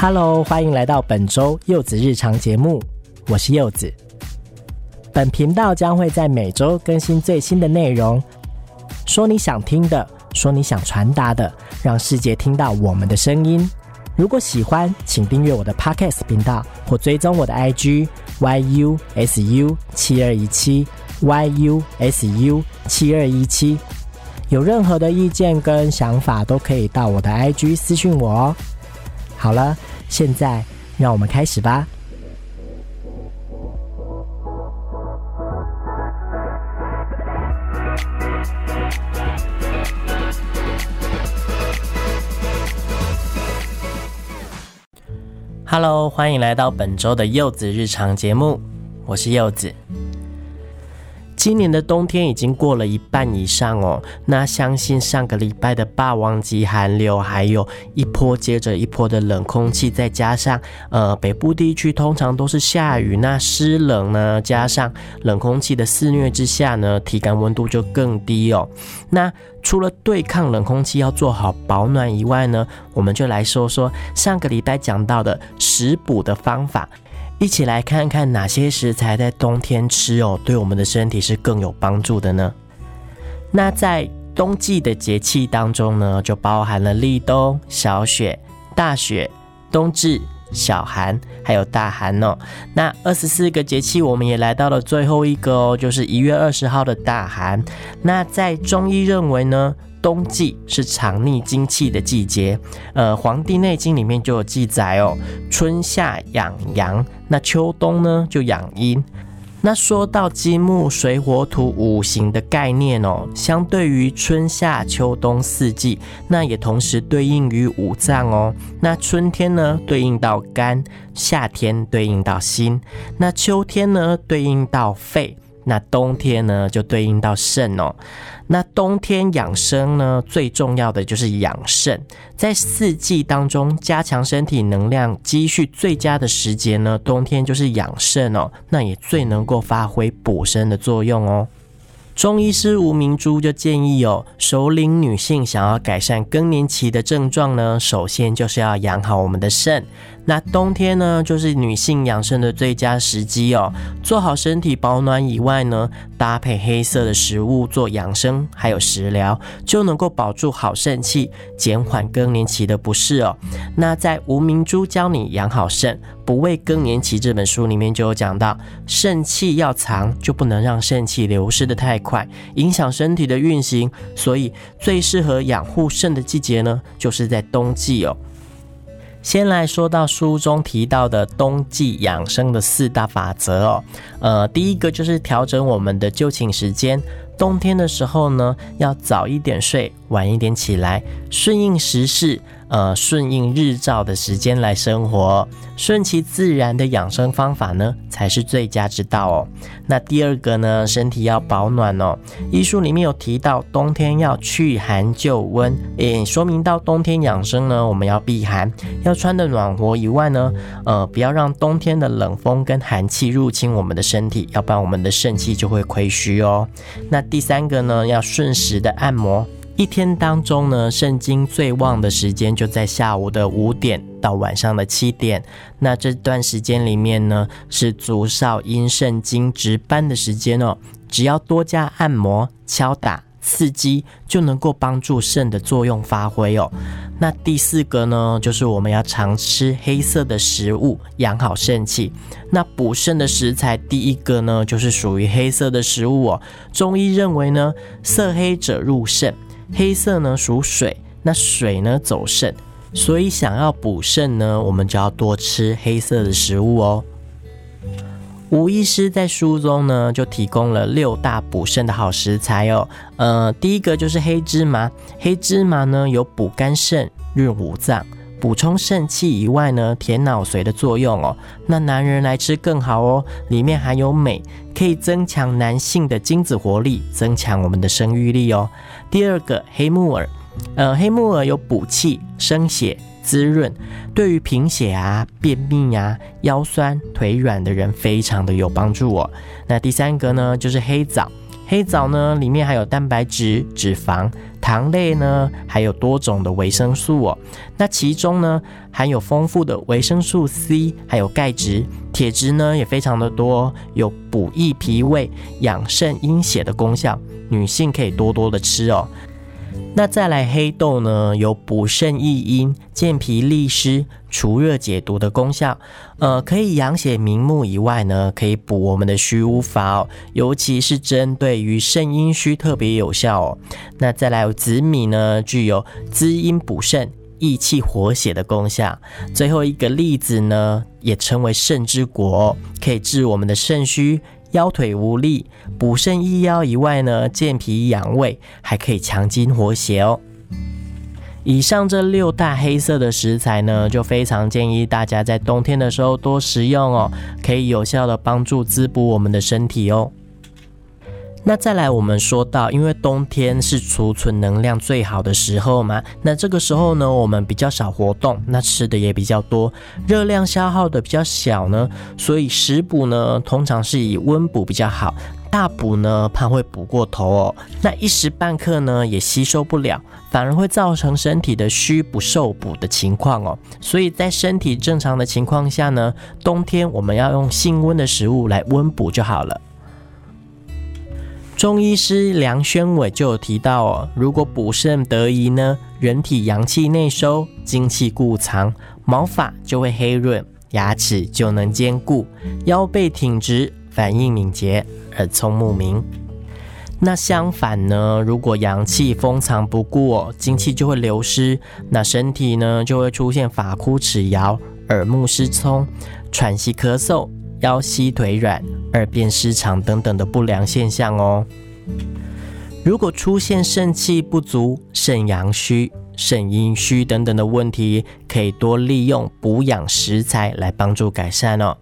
Hello，欢迎来到本周柚子日常节目，我是柚子。本频道将会在每周更新最新的内容，说你想听的，说你想传达的，让世界听到我们的声音。如果喜欢，请订阅我的 Podcast 频道或追踪我的 IG yusu 七二一七 yusu 七二一七。有任何的意见跟想法，都可以到我的 IG 私讯我哦。好了，现在让我们开始吧。Hello，欢迎来到本周的柚子日常节目，我是柚子。今年的冬天已经过了一半以上哦，那相信上个礼拜的霸王级寒流，还有一波接着一波的冷空气，再加上呃北部地区通常都是下雨，那湿冷呢，加上冷空气的肆虐之下呢，体感温度就更低哦。那除了对抗冷空气要做好保暖以外呢，我们就来说说上个礼拜讲到的食补的方法。一起来看看哪些食材在冬天吃哦，对我们的身体是更有帮助的呢？那在冬季的节气当中呢，就包含了立冬、小雪、大雪、冬至、小寒，还有大寒哦。那二十四个节气，我们也来到了最后一个哦，就是一月二十号的大寒。那在中医认为呢？冬季是藏匿精气的季节，呃，《黄帝内经》里面就有记载哦，春夏养阳，那秋冬呢就养阴。那说到金木水火土五行的概念哦，相对于春夏秋冬四季，那也同时对应于五脏哦。那春天呢对应到肝，夏天对应到心，那秋天呢对应到肺。那冬天呢，就对应到肾哦。那冬天养生呢，最重要的就是养肾。在四季当中，加强身体能量积蓄最佳的时节呢，冬天就是养肾哦。那也最能够发挥补肾的作用哦。中医师吴明珠就建议哦，首领女性想要改善更年期的症状呢，首先就是要养好我们的肾。那冬天呢，就是女性养生的最佳时机哦。做好身体保暖以外呢，搭配黑色的食物做养生，还有食疗，就能够保住好肾气，减缓更年期的不适哦。那在吴明珠教你养好肾，不畏更年期这本书里面就有讲到，肾气要藏，就不能让肾气流失的太快，影响身体的运行。所以最适合养护肾的季节呢，就是在冬季哦。先来说到书中提到的冬季养生的四大法则哦，呃，第一个就是调整我们的就寝时间，冬天的时候呢，要早一点睡，晚一点起来，顺应时势。呃，顺应日照的时间来生活，顺其自然的养生方法呢，才是最佳之道哦。那第二个呢，身体要保暖哦。医书里面有提到，冬天要去寒就温，也说明到冬天养生呢，我们要避寒，要穿的暖和以外呢，呃，不要让冬天的冷风跟寒气入侵我们的身体，要不然我们的肾气就会亏虚哦。那第三个呢，要顺时的按摩。一天当中呢，肾经最旺的时间就在下午的五点到晚上的七点。那这段时间里面呢，是足少阴肾经值班的时间哦。只要多加按摩、敲打、刺激，就能够帮助肾的作用发挥哦。那第四个呢，就是我们要常吃黑色的食物，养好肾气。那补肾的食材，第一个呢，就是属于黑色的食物哦。中医认为呢，色黑者入肾。黑色呢属水，那水呢走肾，所以想要补肾呢，我们就要多吃黑色的食物哦。吴医师在书中呢就提供了六大补肾的好食材哦。呃，第一个就是黑芝麻，黑芝麻呢有补肝肾、润五脏。补充肾气以外呢，填脑髓的作用哦。那男人来吃更好哦，里面含有镁，可以增强男性的精子活力，增强我们的生育力哦。第二个黑木耳，呃，黑木耳有补气、生血、滋润，对于贫血啊、便秘啊、腰酸腿软的人非常的有帮助哦。那第三个呢，就是黑枣。黑枣呢，里面含有蛋白质、脂肪、糖类呢，还有多种的维生素哦。那其中呢，含有丰富的维生素 C，还有钙质、铁质呢，也非常的多，有补益脾胃、养肾阴血的功效。女性可以多多的吃哦。那再来黑豆呢，有补肾益阴、健脾利湿、除热解毒的功效。呃，可以养血明目以外呢，可以补我们的虚无法哦，尤其是针对于肾阴虚特别有效哦。那再来紫米呢，具有滋阴补肾、益气活血的功效。最后一个栗子呢，也称为肾之果，可以治我们的肾虚。腰腿无力、补肾益腰以外呢，健脾养胃，还可以强筋活血哦。以上这六大黑色的食材呢，就非常建议大家在冬天的时候多食用哦，可以有效的帮助滋补我们的身体哦。那再来，我们说到，因为冬天是储存能量最好的时候嘛，那这个时候呢，我们比较少活动，那吃的也比较多，热量消耗的比较小呢，所以食补呢，通常是以温补比较好，大补呢怕会补过头哦，那一时半刻呢也吸收不了，反而会造成身体的虚不受补的情况哦，所以在身体正常的情况下呢，冬天我们要用性温的食物来温补就好了。中医师梁宣伟就有提到哦，如果补肾得宜呢，人体阳气内收，精气固藏，毛发就会黑润，牙齿就能坚固，腰背挺直，反应敏捷，耳聪目明。那相反呢，如果阳气封藏不顾哦，精气就会流失，那身体呢就会出现发枯齿摇、耳目失聪、喘息咳嗽。腰膝腿软、二便失常等等的不良现象哦。如果出现肾气不足、肾阳虚、肾阴虚等等的问题，可以多利用补养食材来帮助改善哦。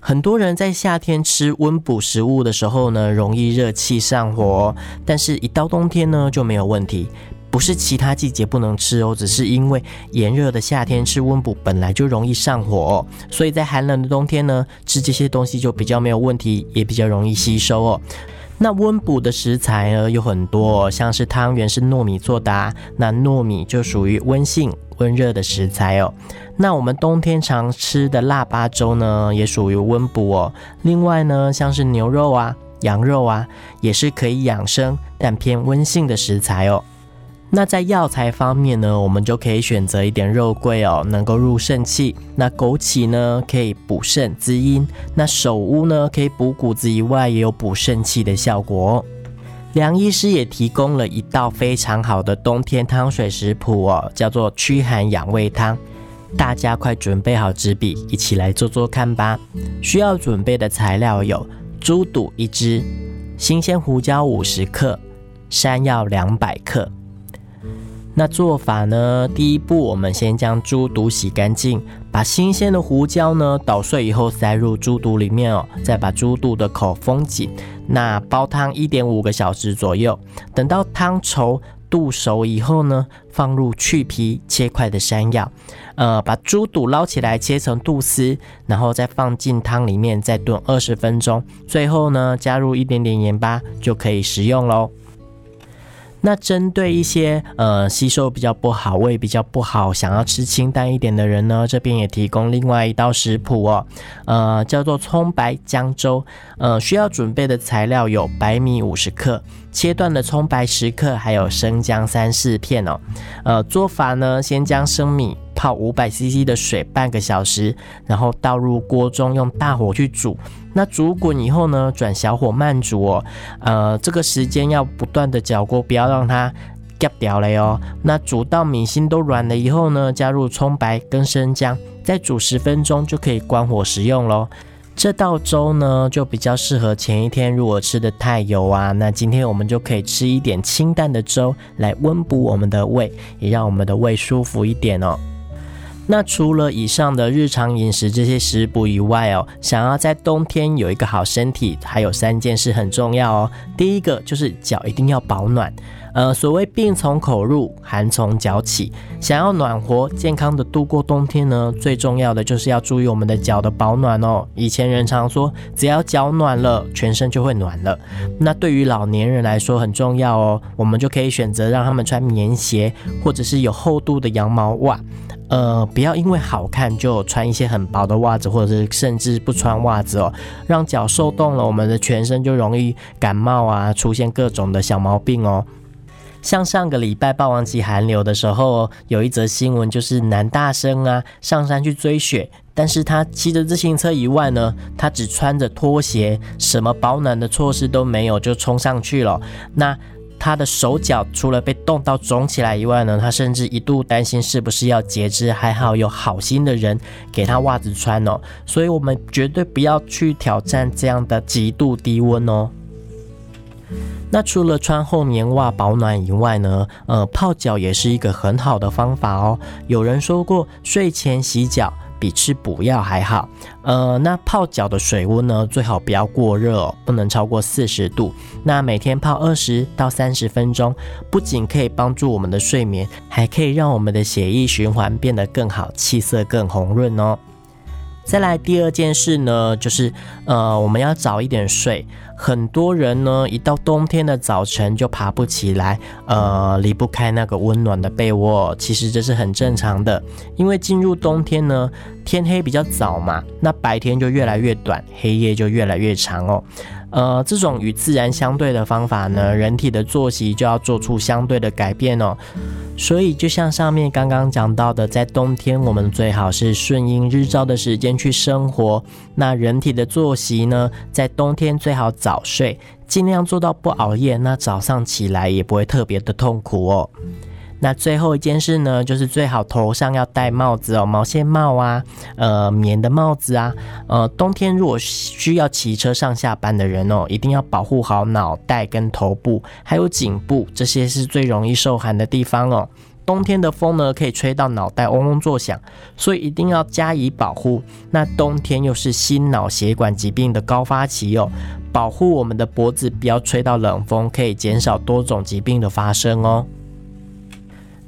很多人在夏天吃温补食物的时候呢，容易热气上火，但是一到冬天呢就没有问题。不是其他季节不能吃哦，只是因为炎热的夏天吃温补本来就容易上火，所以在寒冷的冬天呢，吃这些东西就比较没有问题，也比较容易吸收哦。那温补的食材呢有很多，像是汤圆是糯米做的，那糯米就属于温性温热的食材哦。那我们冬天常吃的腊八粥呢，也属于温补哦。另外呢，像是牛肉啊、羊肉啊，也是可以养生但偏温性的食材哦。那在药材方面呢，我们就可以选择一点肉桂哦，能够入肾气。那枸杞呢，可以补肾滋阴。那首乌呢，可以补骨子以外，也有补肾气的效果。梁医师也提供了一道非常好的冬天汤水食谱哦，叫做驱寒养胃汤。大家快准备好纸笔，一起来做做看吧。需要准备的材料有猪肚一只，新鲜胡椒五十克，山药两百克。那做法呢？第一步，我们先将猪肚洗干净，把新鲜的胡椒呢捣碎以后塞入猪肚里面哦，再把猪肚的口封紧。那煲汤一点五个小时左右，等到汤稠、肚熟以后呢，放入去皮切块的山药，呃，把猪肚捞起来切成肚丝，然后再放进汤里面再炖二十分钟，最后呢加入一点点盐巴就可以食用喽。那针对一些呃吸收比较不好、胃比较不好、想要吃清淡一点的人呢，这边也提供另外一道食谱哦，呃，叫做葱白姜粥。呃，需要准备的材料有白米五十克、切断的葱白十克，还有生姜三四片哦。呃，做法呢，先将生米。泡五百 CC 的水半个小时，然后倒入锅中，用大火去煮。那煮滚以后呢，转小火慢煮哦。呃，这个时间要不断的搅锅，不要让它掉掉了哦。那煮到米心都软了以后呢，加入葱白跟生姜，再煮十分钟就可以关火食用喽。这道粥呢，就比较适合前一天如果吃的太油啊，那今天我们就可以吃一点清淡的粥来温补我们的胃，也让我们的胃舒服一点哦。那除了以上的日常饮食这些食补以外哦，想要在冬天有一个好身体，还有三件事很重要哦。第一个就是脚一定要保暖。呃，所谓病从口入，寒从脚起。想要暖和健康的度过冬天呢，最重要的就是要注意我们的脚的保暖哦。以前人常说，只要脚暖了，全身就会暖了。那对于老年人来说很重要哦，我们就可以选择让他们穿棉鞋，或者是有厚度的羊毛袜。呃，不要因为好看就穿一些很薄的袜子，或者是甚至不穿袜子哦，让脚受冻了，我们的全身就容易感冒啊，出现各种的小毛病哦。像上个礼拜霸王级寒流的时候，有一则新闻，就是男大生啊上山去追雪，但是他骑着自行车以外呢，他只穿着拖鞋，什么保暖的措施都没有就冲上去了。那他的手脚除了被冻到肿起来以外呢，他甚至一度担心是不是要截肢，还好有好心的人给他袜子穿哦。所以我们绝对不要去挑战这样的极度低温哦。那除了穿厚棉袜保暖以外呢，呃，泡脚也是一个很好的方法哦。有人说过，睡前洗脚比吃补药还好。呃，那泡脚的水温呢，最好不要过热哦，不能超过四十度。那每天泡二十到三十分钟，不仅可以帮助我们的睡眠，还可以让我们的血液循环变得更好，气色更红润哦。再来第二件事呢，就是呃，我们要早一点睡。很多人呢，一到冬天的早晨就爬不起来，呃，离不开那个温暖的被窝。其实这是很正常的，因为进入冬天呢，天黑比较早嘛，那白天就越来越短，黑夜就越来越长哦。呃，这种与自然相对的方法呢，人体的作息就要做出相对的改变哦。所以，就像上面刚刚讲到的，在冬天我们最好是顺应日照的时间去生活。那人体的作息呢，在冬天最好早睡，尽量做到不熬夜。那早上起来也不会特别的痛苦哦。那最后一件事呢，就是最好头上要戴帽子哦，毛线帽啊，呃，棉的帽子啊，呃，冬天如果需要骑车上下班的人哦，一定要保护好脑袋跟头部，还有颈部，这些是最容易受寒的地方哦。冬天的风呢，可以吹到脑袋嗡嗡作响，所以一定要加以保护。那冬天又是心脑血管疾病的高发期哦，保护我们的脖子不要吹到冷风，可以减少多种疾病的发生哦。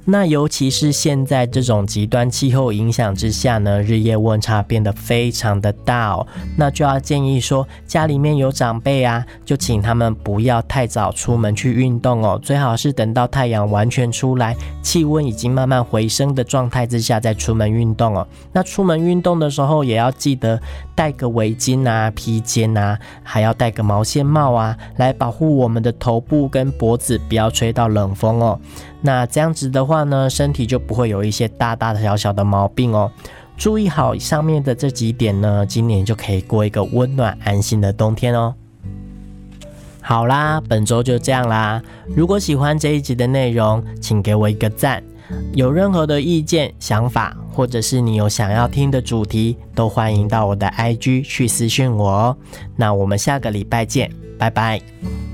那尤其是现在这种极端气候影响之下呢，日夜温差变得非常的大哦。那就要建议说，家里面有长辈啊，就请他们不要太早出门去运动哦，最好是等到太阳完全出来，气温已经慢慢回升的状态之下再出门运动哦。那出门运动的时候，也要记得带个围巾啊、披肩啊，还要戴个毛线帽啊，来保护我们的头部跟脖子，不要吹到冷风哦。那这样子的话呢，身体就不会有一些大大小小的毛病哦。注意好上面的这几点呢，今年就可以过一个温暖安心的冬天哦。好啦，本周就这样啦。如果喜欢这一集的内容，请给我一个赞。有任何的意见、想法，或者是你有想要听的主题，都欢迎到我的 IG 去私讯我哦。那我们下个礼拜见，拜拜。